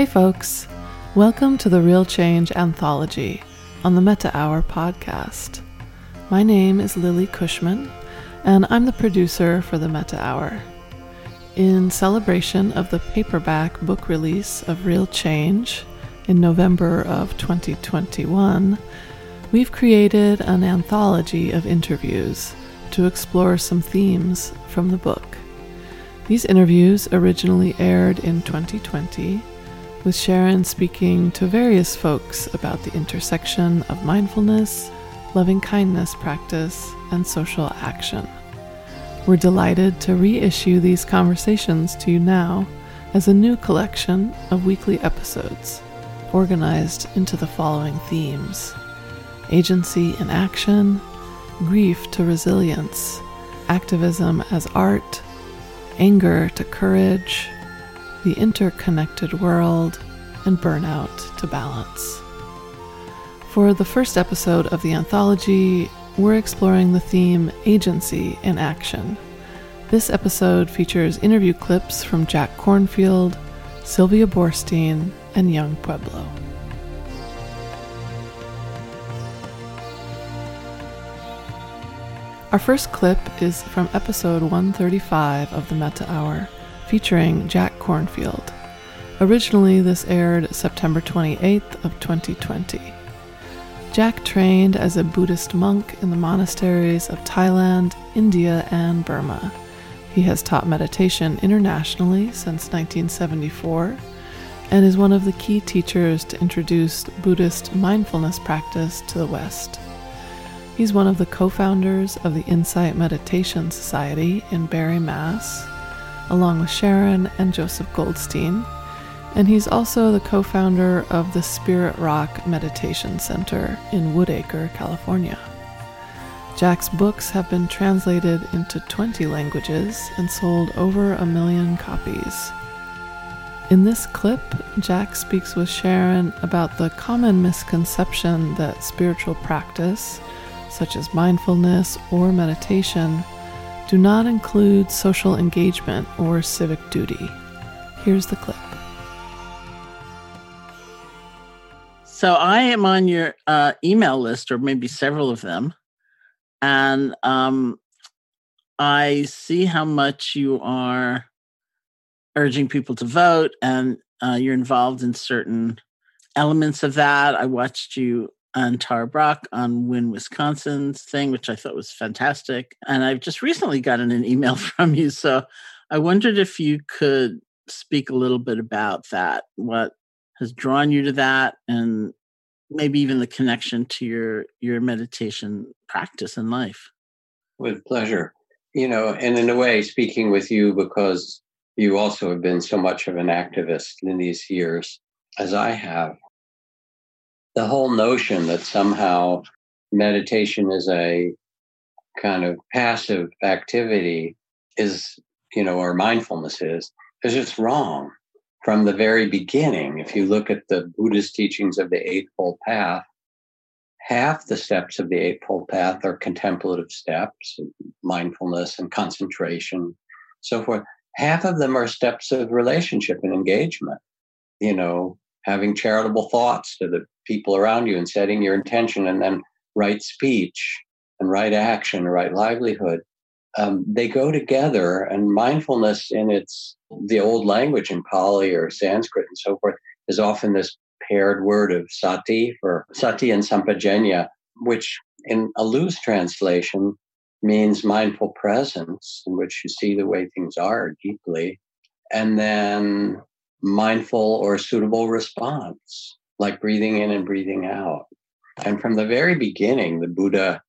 Hey, folks. Welcome to the Real Change Anthology on the Metta Hour podcast. My name is Lily Cushman, and I'm the producer for the Metta Hour. In celebration of the paperback book release of Real Change in November of 2021, we've created an anthology of interviews to explore some themes from the book. These interviews originally aired in 2020, with Sharon speaking to various folks about the intersection of mindfulness, loving kindness practice, and social action. We're delighted to reissue these conversations to you now as a new collection of weekly episodes, organized into the following themes agency in action, grief to resilience, activism as art, anger to courage, the interconnected world, and burnout to balance. For the first episode of the anthology, we're exploring the theme Agency in Action. This episode features interview clips from Jack Kornfield, Sylvia Boorstein, and Yung Pueblo. Our first clip is from episode 135 of the Metta Hour, featuring Jack Kornfield. Originally, this aired September 28th of 2020. Jack trained as a Buddhist monk in the monasteries of Thailand, India, and Burma. He has taught meditation internationally since 1974 and is one of the key teachers to introduce Buddhist mindfulness practice to the West. He's one of the co founders of the Insight Meditation Society in Barre, Mass, along with Sharon and Joseph Goldstein, and he's also the co founder of the Spirit Rock Meditation Center in Woodacre, California. Jack's books have been translated into 20 languages and sold over a million copies. In this clip, Jack speaks with Sharon about the common misconception that spiritual practice such as mindfulness or meditation, do not include social engagement or civic duty. Here's the clip. So I am on your uh, email list, or maybe several of them, and um, I see how much you are urging people to vote, and uh, you're involved in certain elements of that. I watched you and Tara Brach on Win Wisconsin's thing, which I thought was fantastic. And I've just recently gotten an email from you. So I wondered if you could speak a little bit about that, what has drawn you to that, and maybe even the connection to your your meditation practice in life. With pleasure. You know, and in a way, speaking with you because you also have been so much of an activist in these years, as I have the whole notion that somehow meditation is a kind of passive activity is, you know, or mindfulness is, is just wrong from the very beginning. If you look at the Buddhist teachings of the Eightfold Path, half the steps of the Eightfold Path are contemplative steps, mindfulness and concentration, so forth. Half of them are steps of relationship and engagement. You know, having charitable thoughts to the people around you and setting your intention and then right speech and right action, right livelihood. Um, they go together and mindfulness in its the old language in Pali or Sanskrit and so forth is often this paired word of sati for sati and sampajanya, which in a loose translation means mindful presence in which you see the way things are deeply. And then mindful or suitable response, like breathing in and breathing out. And from the very beginning, the Buddha,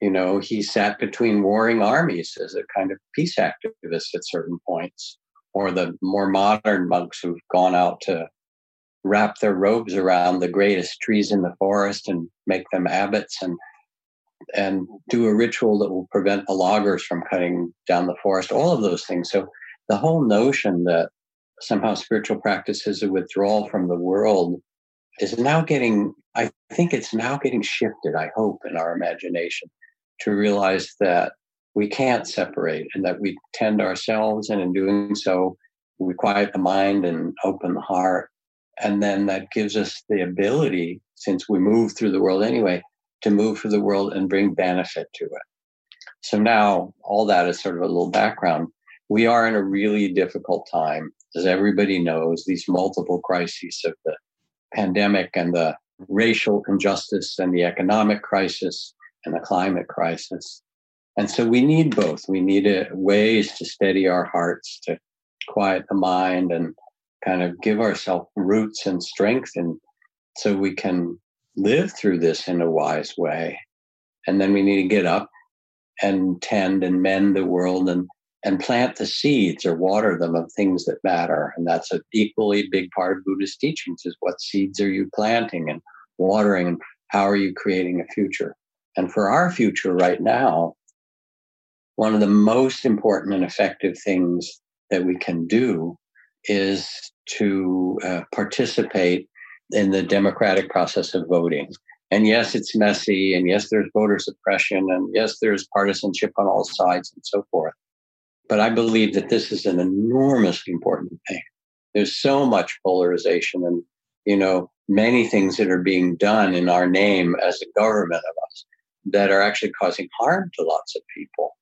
you know, he sat between warring armies as a kind of peace activist at certain points, or the more modern monks who've gone out to wrap their robes around the greatest trees in the forest and make them abbots and and do a ritual that will prevent the loggers from cutting down the forest all of those things so the whole notion that somehow spiritual practice is a withdrawal from the world is now getting i think it's now getting shifted i hope in our imagination to realize that we can't separate and that we tend ourselves and in doing so we quiet the mind and open the heart And then that gives us the ability, since we move through the world anyway, to move through the world and bring benefit to it. So now all that is sort of a little background. We are in a really difficult time. As everybody knows, these multiple crises of the pandemic and the racial injustice and the economic crisis and the climate crisis. And so we need both. We need a, ways to steady our hearts, to quiet the mind and kind of give ourselves roots and strength and so we can live through this in a wise way. And then we need to get up and tend and mend the world and and plant the seeds or water them of things that matter. And that's an equally big part of Buddhist teachings is what seeds are you planting and watering and how are you creating a future? And for our future right now, one of the most important and effective things that we can do is to uh, participate in the democratic process of voting. And yes, it's messy, and yes, there's voter suppression, and yes, there's partisanship on all sides, and so forth. But I believe that this is an enormously important thing. There's so much polarization and, you know, many things that are being done in our name as a government of us that are actually causing harm to lots of people.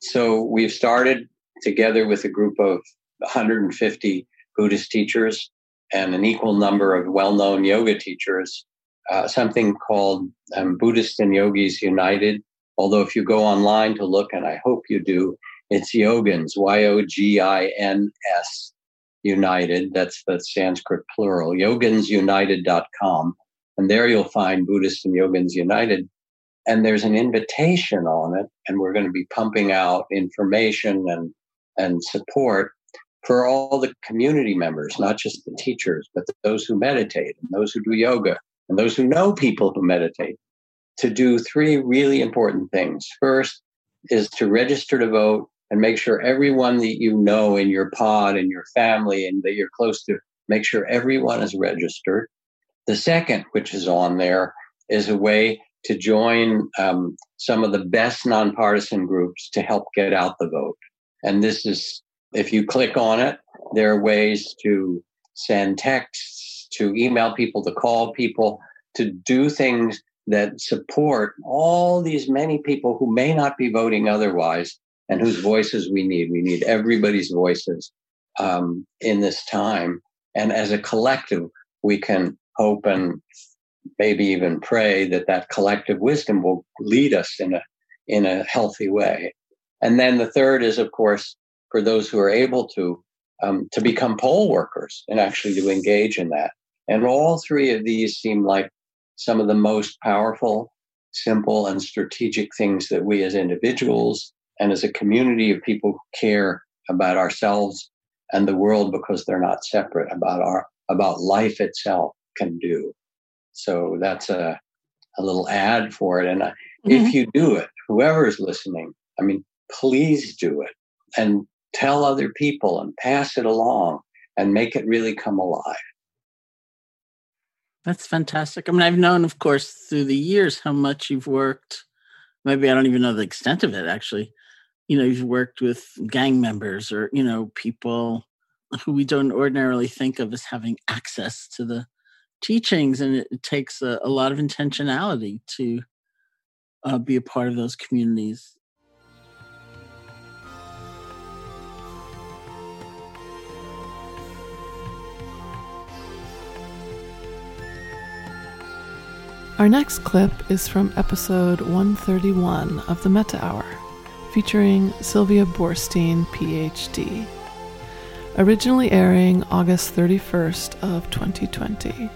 So we've started together with a group of 150 Buddhist teachers and an equal number of well known yoga teachers, uh, something called um, Buddhists and Yogis United. Although, if you go online to look, and I hope you do, it's Yogins, Y O G I N S United. That's the Sanskrit plural, yoginsunited.com. And there you'll find Buddhists and Yogins United. And there's an invitation on it, and we're going to be pumping out information and, and support for all the community members, not just the teachers, but those who meditate and those who do yoga and those who know people who meditate to do three really important things. First is to register to vote and make sure everyone that you know in your pod and your family and that you're close to, make sure everyone is registered. The second, which is on there, is a way to join um, some of the best nonpartisan groups to help get out the vote. And this is if you click on it, there are ways to send texts, to email people, to call people, to do things that support all these many people who may not be voting otherwise and whose voices we need. We need everybody's voices um, in this time. And as a collective, we can hope and maybe even pray that that collective wisdom will lead us in a in a healthy way. And then the third is, of course, for those who are able to um, to become poll workers and actually to engage in that. And all three of these seem like some of the most powerful, simple, and strategic things that we as individuals and as a community of people who care about ourselves and the world because they're not separate about our about life itself can do. So that's a a little ad for it. And uh, mm-hmm. if you do it, whoever is listening, I mean, please do it and tell other people and pass it along and make it really come alive. That's fantastic. I mean, I've known, of course, through the years how much you've worked. Maybe I don't even know the extent of it, actually. You know, you've worked with gang members or, you know, people who we don't ordinarily think of as having access to the teachings. And it, takes a, a, lot of intentionality to uh, be a part of those communities. Our next clip is from episode 131 of the Metta Hour, featuring Sylvia Boorstein, PhD. Originally airing August 31st of 2020.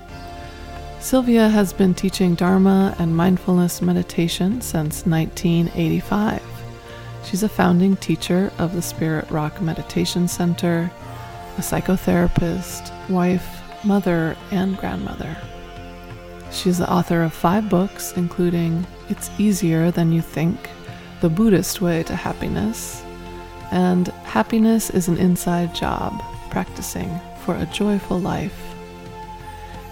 Sylvia has been teaching Dharma and mindfulness meditation since 1985. She's a founding teacher of the Spirit Rock Meditation Center, a psychotherapist, wife, mother, and grandmother. She's the author of five books, including It's Easier Than You Think The Buddhist Way to Happiness, and Happiness is an Inside Job Practicing for a Joyful Life.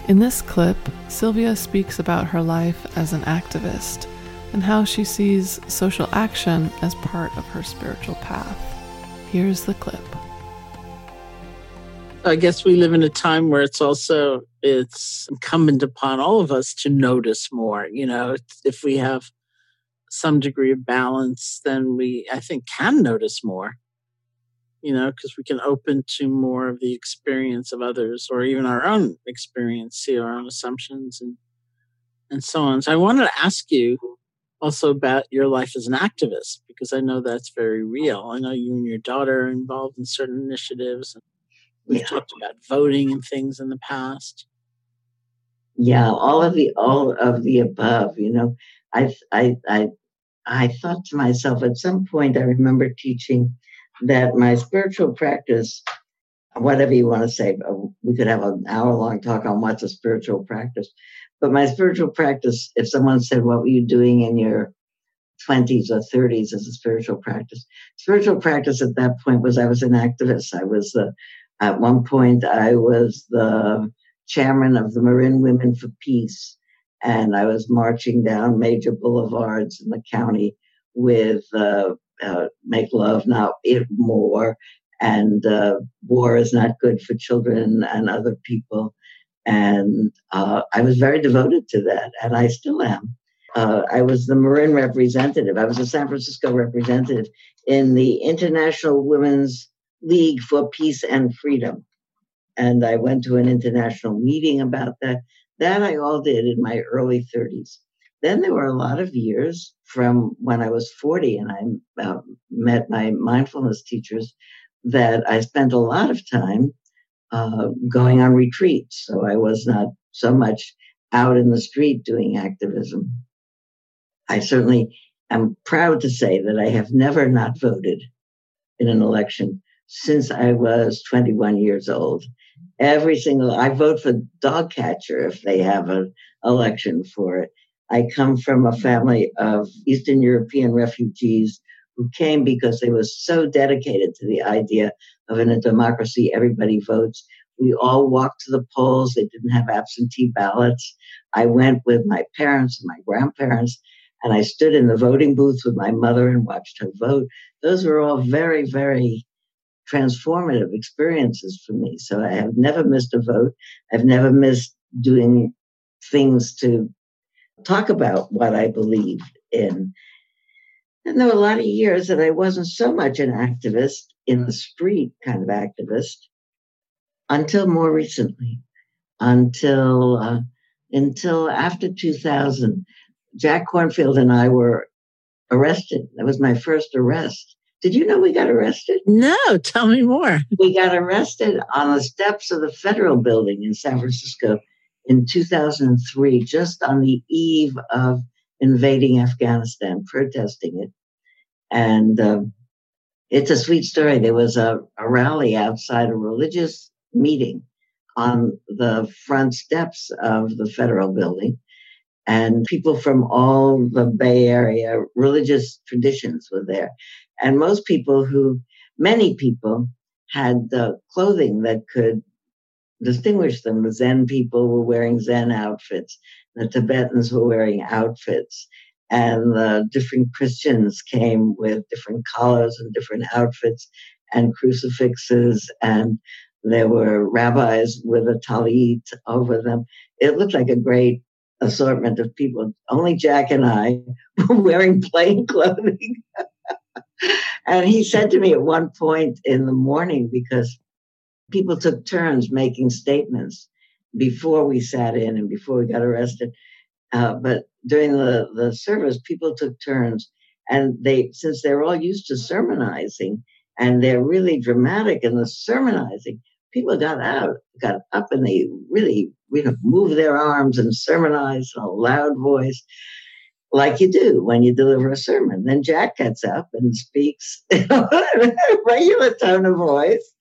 In this clip, Sylvia speaks about her life as an activist and how she sees social action as part of her spiritual path. Here's the clip. I guess we live in a time where it's also it's incumbent upon all of us to notice more. You know, if we have some degree of balance, then we I think can notice more. You know, because we can open to more of the experience of others, or even our own experience, see our own assumptions and and so on. So I wanted to ask you also about your life as an activist because I know that's very real. I know you and your daughter are involved in certain initiatives. And We've yeah. talked about voting and things in the past. Yeah, all of the all of the above. You know, I I I I thought to myself at some point. I remember teaching that my spiritual practice, whatever you want to say, uh, we could have an hour long talk on what's a spiritual practice. But my spiritual practice, if someone said, What were you doing in your 20s or 30s as a spiritual practice? Spiritual practice at that point was I was an activist. I was the, at one point, I was the chairman of the Marin Women for Peace. And I was marching down major boulevards in the county with uh, uh, Make Love Not It More and uh, War is Not Good for Children and Other People. And uh, I was very devoted to that, and I still am. Uh, I was the Marin representative. I was the San Francisco representative in the International Women's League for Peace and Freedom. And I went to an international meeting about that. That I all did in my early 30s. Then there were a lot of years from when I was 40 and I uh, met my mindfulness teachers that I spent a lot of time uh, going on retreats. So I was not so much out in the street doing activism. I certainly am proud to say that I have never not voted in an election since I was 21 years old. Every single, I vote for dog catcher if they have an election for it. I come from a family of Eastern European refugees who came because they were so dedicated to the idea of in a democracy, everybody votes. We all walked to the polls. They didn't have absentee ballots. I went with my parents and my grandparents, and I stood in the voting booth with my mother and watched her vote. Those were all very, very transformative experiences for me. So I have never missed a vote. I've never missed doing things to talk about what I believed in. And there were a lot of years that I wasn't so much an activist in the street kind of activist until more recently, until uh, until after 2000. Jack Kornfield and I were arrested. That was my first arrest. Did you know we got arrested? No, tell me more. We got arrested on the steps of the federal building in San Francisco in 2003, just on the eve of invading Afghanistan, protesting it. And um, it's a sweet story. There was a, a rally outside a religious meeting on the front steps of the federal building. And people from all the Bay Area religious traditions were there. And most people who, many people, had the clothing that could distinguish them. The Zen people were wearing Zen outfits, the Tibetans were wearing outfits, and the different Christians came with different collars and different outfits and crucifixes, and there were rabbis with a talit over them. It looked like a great assortment of people. Only Jack and I were wearing plain clothing. and he said to me at one point in the morning, because people took turns making statements before we sat in and before we got arrested. Uh, but during the, the service, people took turns. And they, since they're all used to sermonizing and they're really dramatic in the sermonizing, people got out, got up, and they really, you know, moved their arms and sermonized in a loud voice like you do when you deliver a sermon. Then Jack gets up and speaks in a regular tone of voice.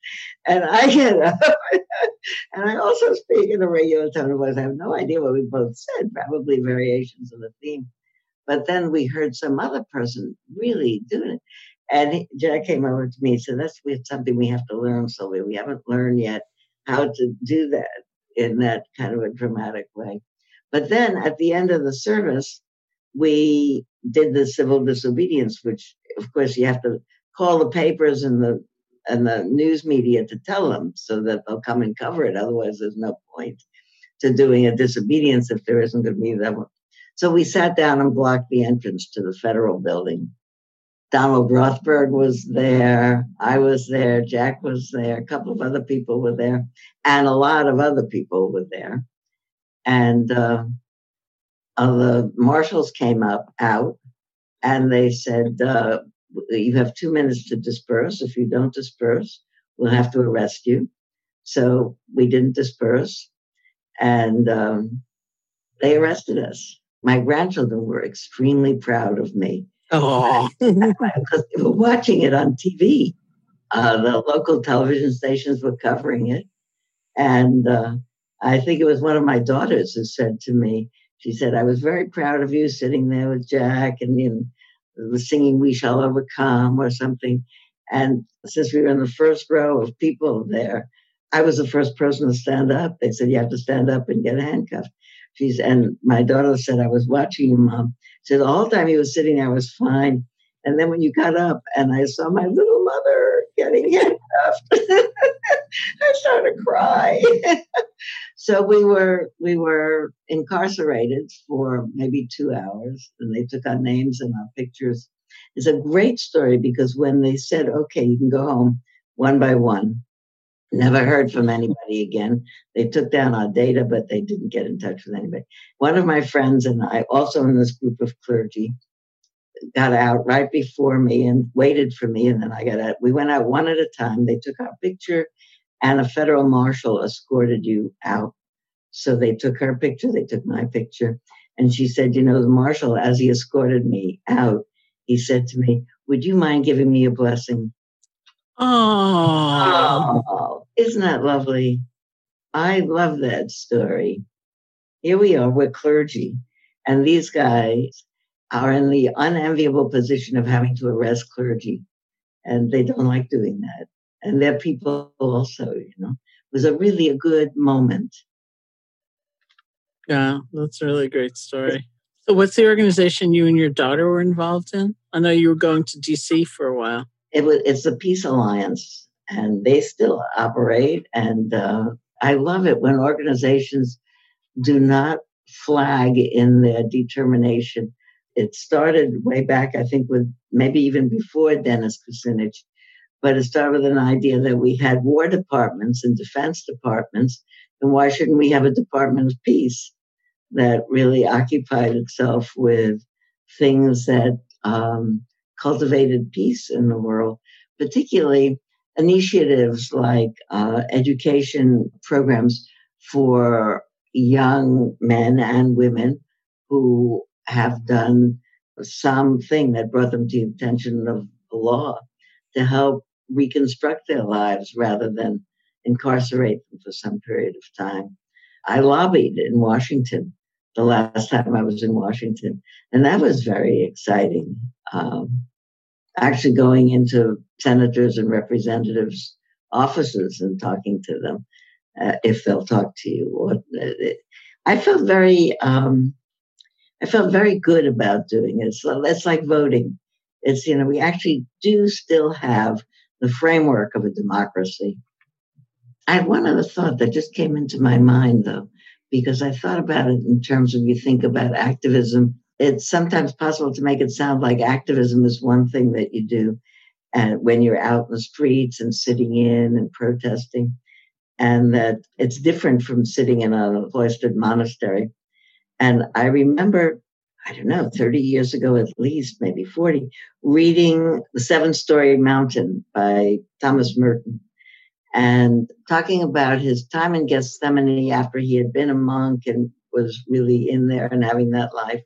And I get up and I also speak in a regular tone of voice. I have no idea what we both said, probably variations of the theme. But then we heard some other person really doing it. And Jack came over to me and said, That's something we have to learn, Sylvia. We haven't learned yet how to do that in that kind of a dramatic way. But then at the end of the service, we did the civil disobedience, which of course you have to call the papers and the and the news media to tell them so that they'll come and cover it. Otherwise, there's no point to doing a disobedience if there isn't going to be that one. So we sat down and blocked the entrance to the federal building. Donald Rothberg was there. I was there. Jack was there. A couple of other people were there. And a lot of other people were there. And uh, uh, the marshals came up out and they said, uh, You have two minutes to disperse. If you don't disperse, we'll have to arrest you. So we didn't disperse. And um, they arrested us. My grandchildren were extremely proud of me. Oh, because they were watching it on TV. Uh, the local television stations were covering it. And uh, I think it was one of my daughters who said to me, she said, I was very proud of you sitting there with Jack and you know, singing We Shall Overcome or something. And since we were in the first row of people there, I was the first person to stand up. They said, You have to stand up and get handcuffed. She's, and my daughter said, I was watching you, mom. She said, The whole time he was sitting there, I was fine. And then when you got up and I saw my little mother getting handcuffed, I started to cry. so we were we were incarcerated for maybe two hours, and they took our names and our pictures. It's a great story because when they said, "Okay, you can go home," one by one, never heard from anybody again. They took down our data, but they didn't get in touch with anybody. One of my friends and I, also in this group of clergy, got out right before me and waited for me. And then I got out. We went out one at a time. They took our picture, and a federal marshal escorted you out. So they took her picture, they took my picture. And she said, You know, the marshal, as he escorted me out, he said to me, Would you mind giving me a blessing? Oh, oh isn't that lovely? I love that story. Here we are, we're clergy. And these guys are in the unenviable position of having to arrest clergy. And they don't like doing that. And they're people also, you know. It was a really a good moment. Yeah, that's a really great story. So, what's the organization you and your daughter were involved in? I know you were going to DC for a while. It was. It's the Peace Alliance, and they still operate. And uh, I love it when organizations do not flag in their determination it started way back, I think, with maybe even before Dennis Kucinich, but it started with an idea that we had war departments and defense departments, and why shouldn't we have a Department of Peace that really occupied itself with things that um, cultivated peace in the world, particularly initiatives like uh, education programs for young men and women who have done something that brought them to the attention of the law to help reconstruct their lives rather than incarcerate them for some period of time. I lobbied in Washington the last time I was in Washington, and that was very exciting. Um, actually, going into senators and representatives' offices and talking to them, uh, if they'll talk to you. Or, uh, I felt very um, I felt very good about doing it. So that's like voting. It's, you know, we actually do still have the framework of a democracy. I had one other thought that just came into my mind, though, because I thought about it in terms of you think about activism. It's sometimes possible to make it sound like activism is one thing that you do and when you're out in the streets and sitting in and protesting, and that it's different from sitting in a cloistered monastery and I remember, I don't know, 30 years ago at least, maybe 40, reading The Seven Storey Mountain by Thomas Merton and talking about his time in Gethsemani after he had been a monk and was really in there and having that life.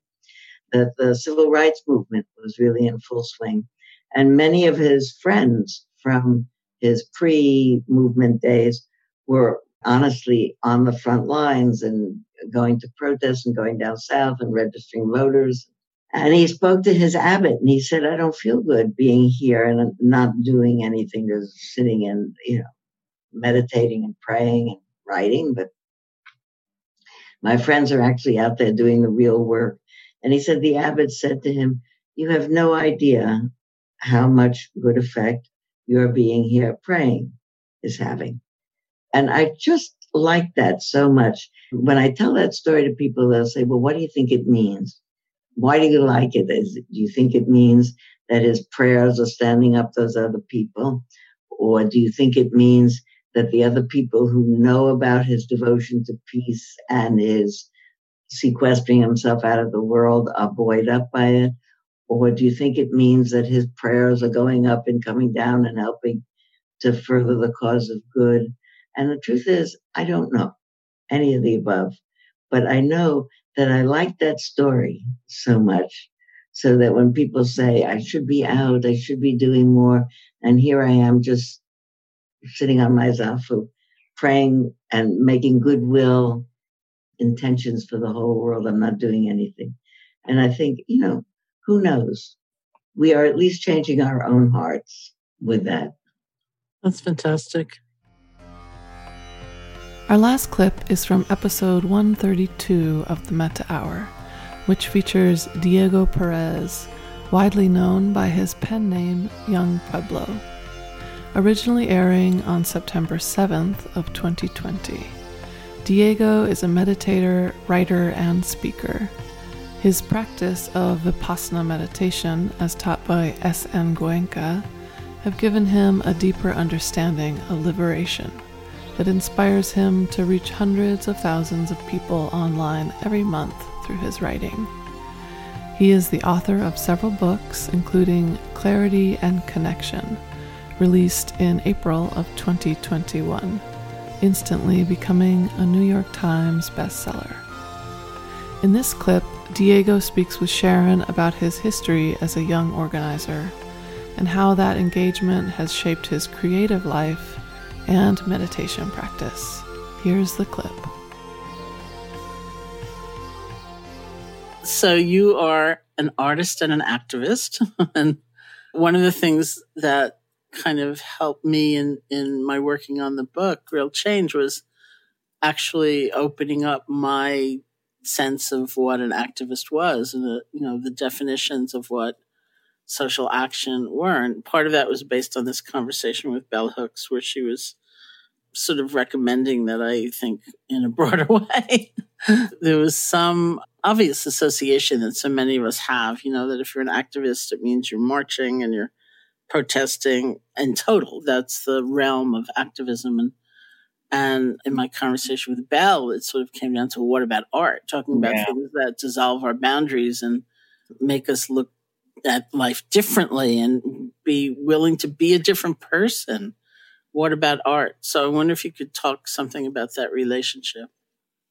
That the civil rights movement was really in full swing. And many of his friends from his pre movement days were honestly on the front lines and going to protests and going down south and registering voters. And he spoke to his abbot and he said, I don't feel good being here and not doing anything, just sitting and, you know, meditating and praying and writing. But my friends are actually out there doing the real work. And he said, the abbot said to him, You have no idea how much good effect your being here praying is having. And I just like that so much. When I tell that story to people, they'll say, Well, what do you think it means? Why do you like it? Is, do you think it means that his prayers are standing up those other people? Or do you think it means that the other people who know about his devotion to peace and his sequestering himself out of the world are buoyed up by it? Or do you think it means that his prayers are going up and coming down and helping to further the cause of good? And the truth is, I don't know any of the above, but I know that I like that story so much so that when people say, I should be out, I should be doing more, and here I am just sitting on my zafu, praying and making goodwill intentions for the whole world. I'm not doing anything. And I think, you know, who knows? We are at least changing our own hearts with that. That's fantastic. Our last clip is from episode 132 of the Metta Hour, which features Diego Perez, widely known by his pen name Yung Pueblo. Originally airing on September 7th of 2020. Diego is a meditator, writer, and speaker. His practice of Vipassana meditation, as taught by S.N. Goenka, have given him a deeper understanding of liberation that inspires him to reach hundreds of thousands of people online every month through his writing. He is the author of several books, including Clarity and Connection, released in April of 2021, instantly becoming a New York Times bestseller. In this clip, Diego speaks with Sharon about his history as a young organizer and how that engagement has shaped his creative life and meditation practice. Here's the clip. So, you are an artist and an activist. and one of the things that kind of helped me in, in my working on the book, Real Change, was actually opening up my sense of what an activist was and the, you know the definitions of what social action were and part of that was based on this conversation with bell hooks where she was sort of recommending that i think in a broader way there was some obvious association that so many of us have you know that if you're an activist it means you're marching and you're protesting in total that's the realm of activism and and in my conversation with Bell, it sort of came down to what about art? Talking about yeah. things that dissolve our boundaries and make us look at life differently and be willing to be a different person. What about art? So I wonder if you could talk something about that relationship.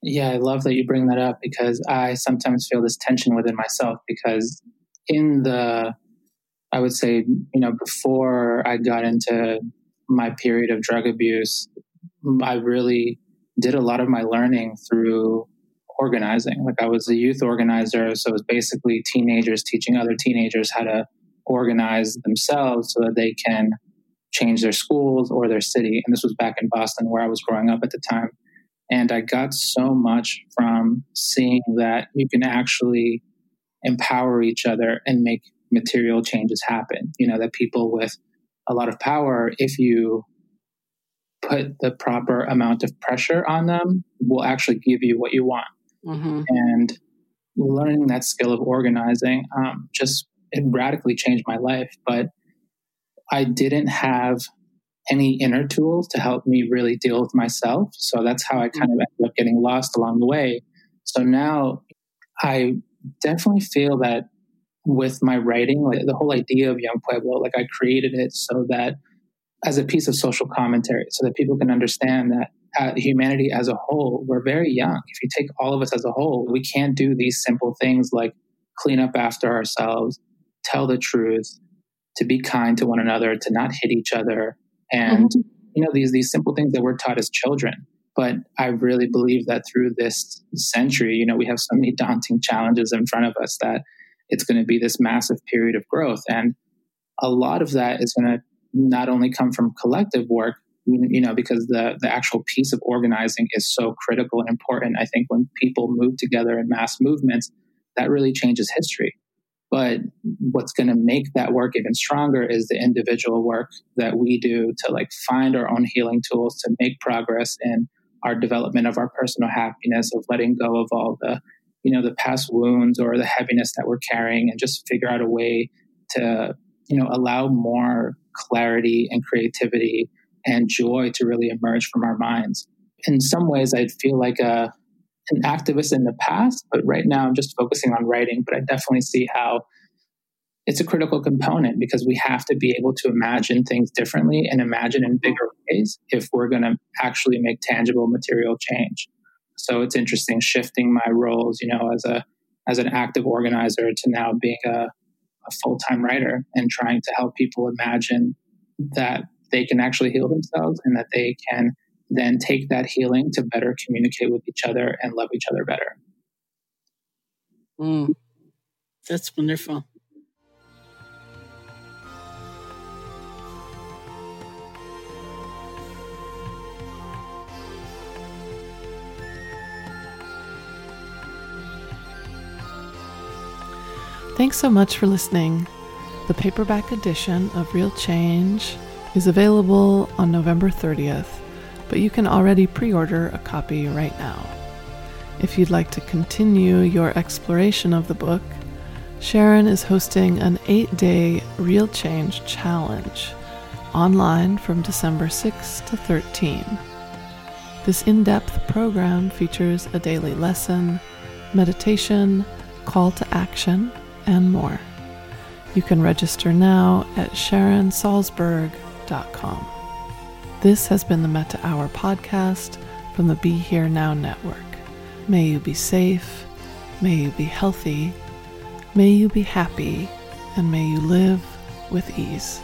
Yeah, I love that you bring that up because I sometimes feel this tension within myself because in the I would say, you know, before I got into my period of drug abuse, I really did a lot of my learning through organizing. Like I was a youth organizer, so it was basically teenagers teaching other teenagers how to organize themselves so that they can change their schools or their city. And this was back in Boston where I was growing up at the time. And I got so much from seeing that you can actually empower each other and make material changes happen. You know, that people with a lot of power, if you put the proper amount of pressure on them will actually give you what you want. Mm-hmm. And learning that skill of organizing um, just it radically changed my life. But I didn't have any inner tools to help me really deal with myself. So that's how I kind of ended up getting lost along the way. So now I definitely feel that with my writing, like the whole idea of Yung Pueblo, like I created it so that as a piece of social commentary so that people can understand that uh, humanity as a whole, we're very young. If you take all of us as a whole, we can't do these simple things like clean up after ourselves, tell the truth, to be kind to one another, to not hit each other, and mm-hmm. you know these these simple things that we're taught as children. But I really believe that through this century, you know, we have so many daunting challenges in front of us that it's going to be this massive period of growth, and a lot of that is going to not only come from collective work, you know, because the, the actual piece of organizing is so critical and important. I think when people move together in mass movements, that really changes history. But what's going to make that work even stronger is the individual work that we do to like find our own healing tools to make progress in our development of our personal happiness, of letting go of all the, you know, the past wounds or the heaviness that we're carrying and just figure out a way to, you know, allow more clarity and creativity and joy to really emerge from our minds. In some ways, I feel like a, an activist in the past, but right now I'm just focusing on writing. But I definitely see how it's a critical component because we have to be able to imagine things differently and imagine in bigger ways if we're going to actually make tangible material change. So it's interesting shifting my roles, you know, as a as an active organizer to now being a, a full time writer and trying to help people imagine that they can actually heal themselves and that they can then take that healing to better communicate with each other and love each other better. Mm, that's wonderful. Thanks so much for listening. The paperback edition of Real Change is available on November 30th but you can already pre order a copy right now. If you'd like to continue your exploration of the book, Sharon is hosting an eight day Real Change Challenge online from December 6 to 13. This in depth program features a daily lesson, meditation, call to action, and more. You can register now at sharonsalzberg.com. This has been the Metta Hour podcast from the Be Here Now Network. May you be safe, may you be healthy, may you be happy, and may you live with ease.